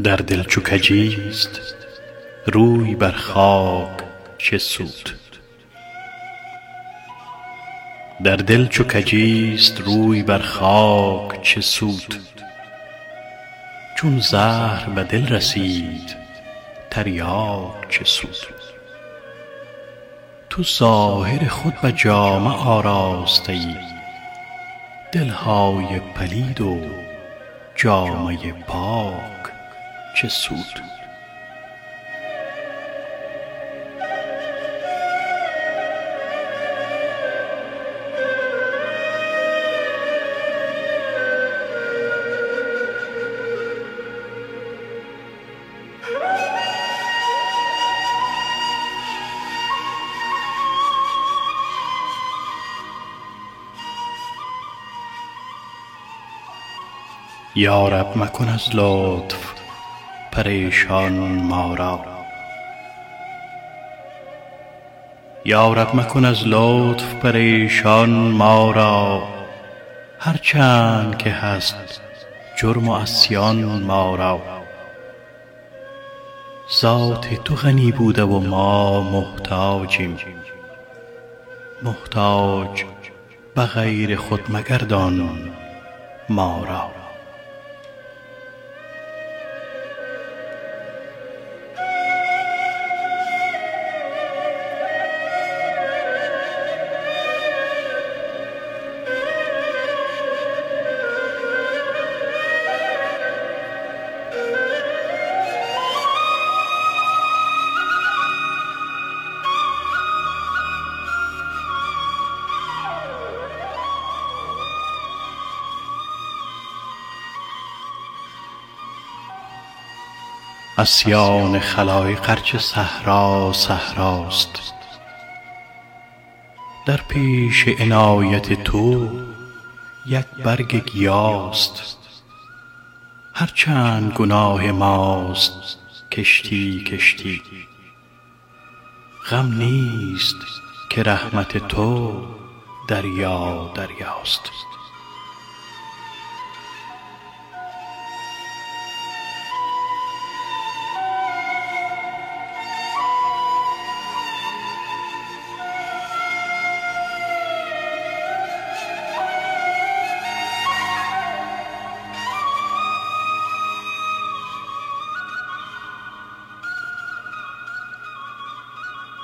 در دل چو کجیست روی بر خاک چه سود؟ در دل چو کجیست روی بر خاک چه سود؟ چون زهر به دل رسید تریاک چه سود؟ تو ظاهر خود به جامه آراسته ای دل های پلید و جامه پاک چه سود. یا رب مکن از لطف پریشان ما را. هر چند که هست جرم و عصیان ما را. ذات تو غنی بوده و ما محتاجیم. محتاج به غیر خود مگردان ما را. عصیان خلایق ار چه صحرا صحراست. در پیش عنایت تو یک برگ گیاست. هر چند گناه ماست کشتی کشتی. غم نیست که رحمت تو دریا دریاست.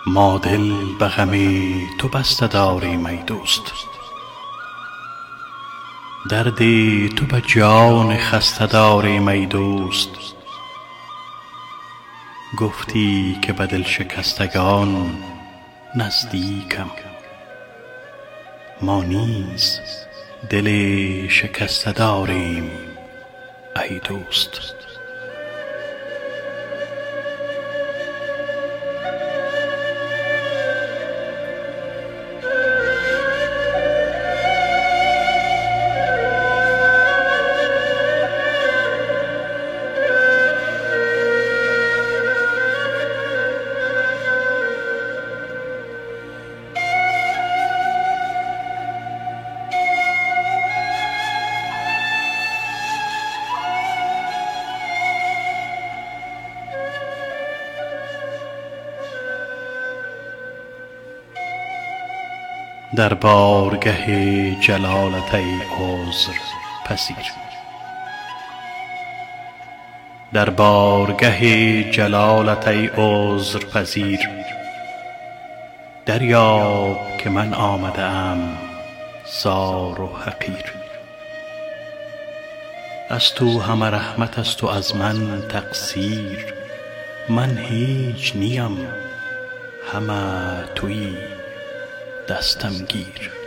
ما دل به غم تو بسته داریم ای دوست. درد تو به جان خسته داریم ای دوست. گفتی که به دلشکستگان نزدیکم. ما نیز دل شکسته داریم ای دوست. در بارگه جلالت ای عذرپذیر دریاب که من آمده ام زار و حقیر. از تو همه رحمت است و از من تقصیر. من هیچ نیم. همه تویی. دستم گیر.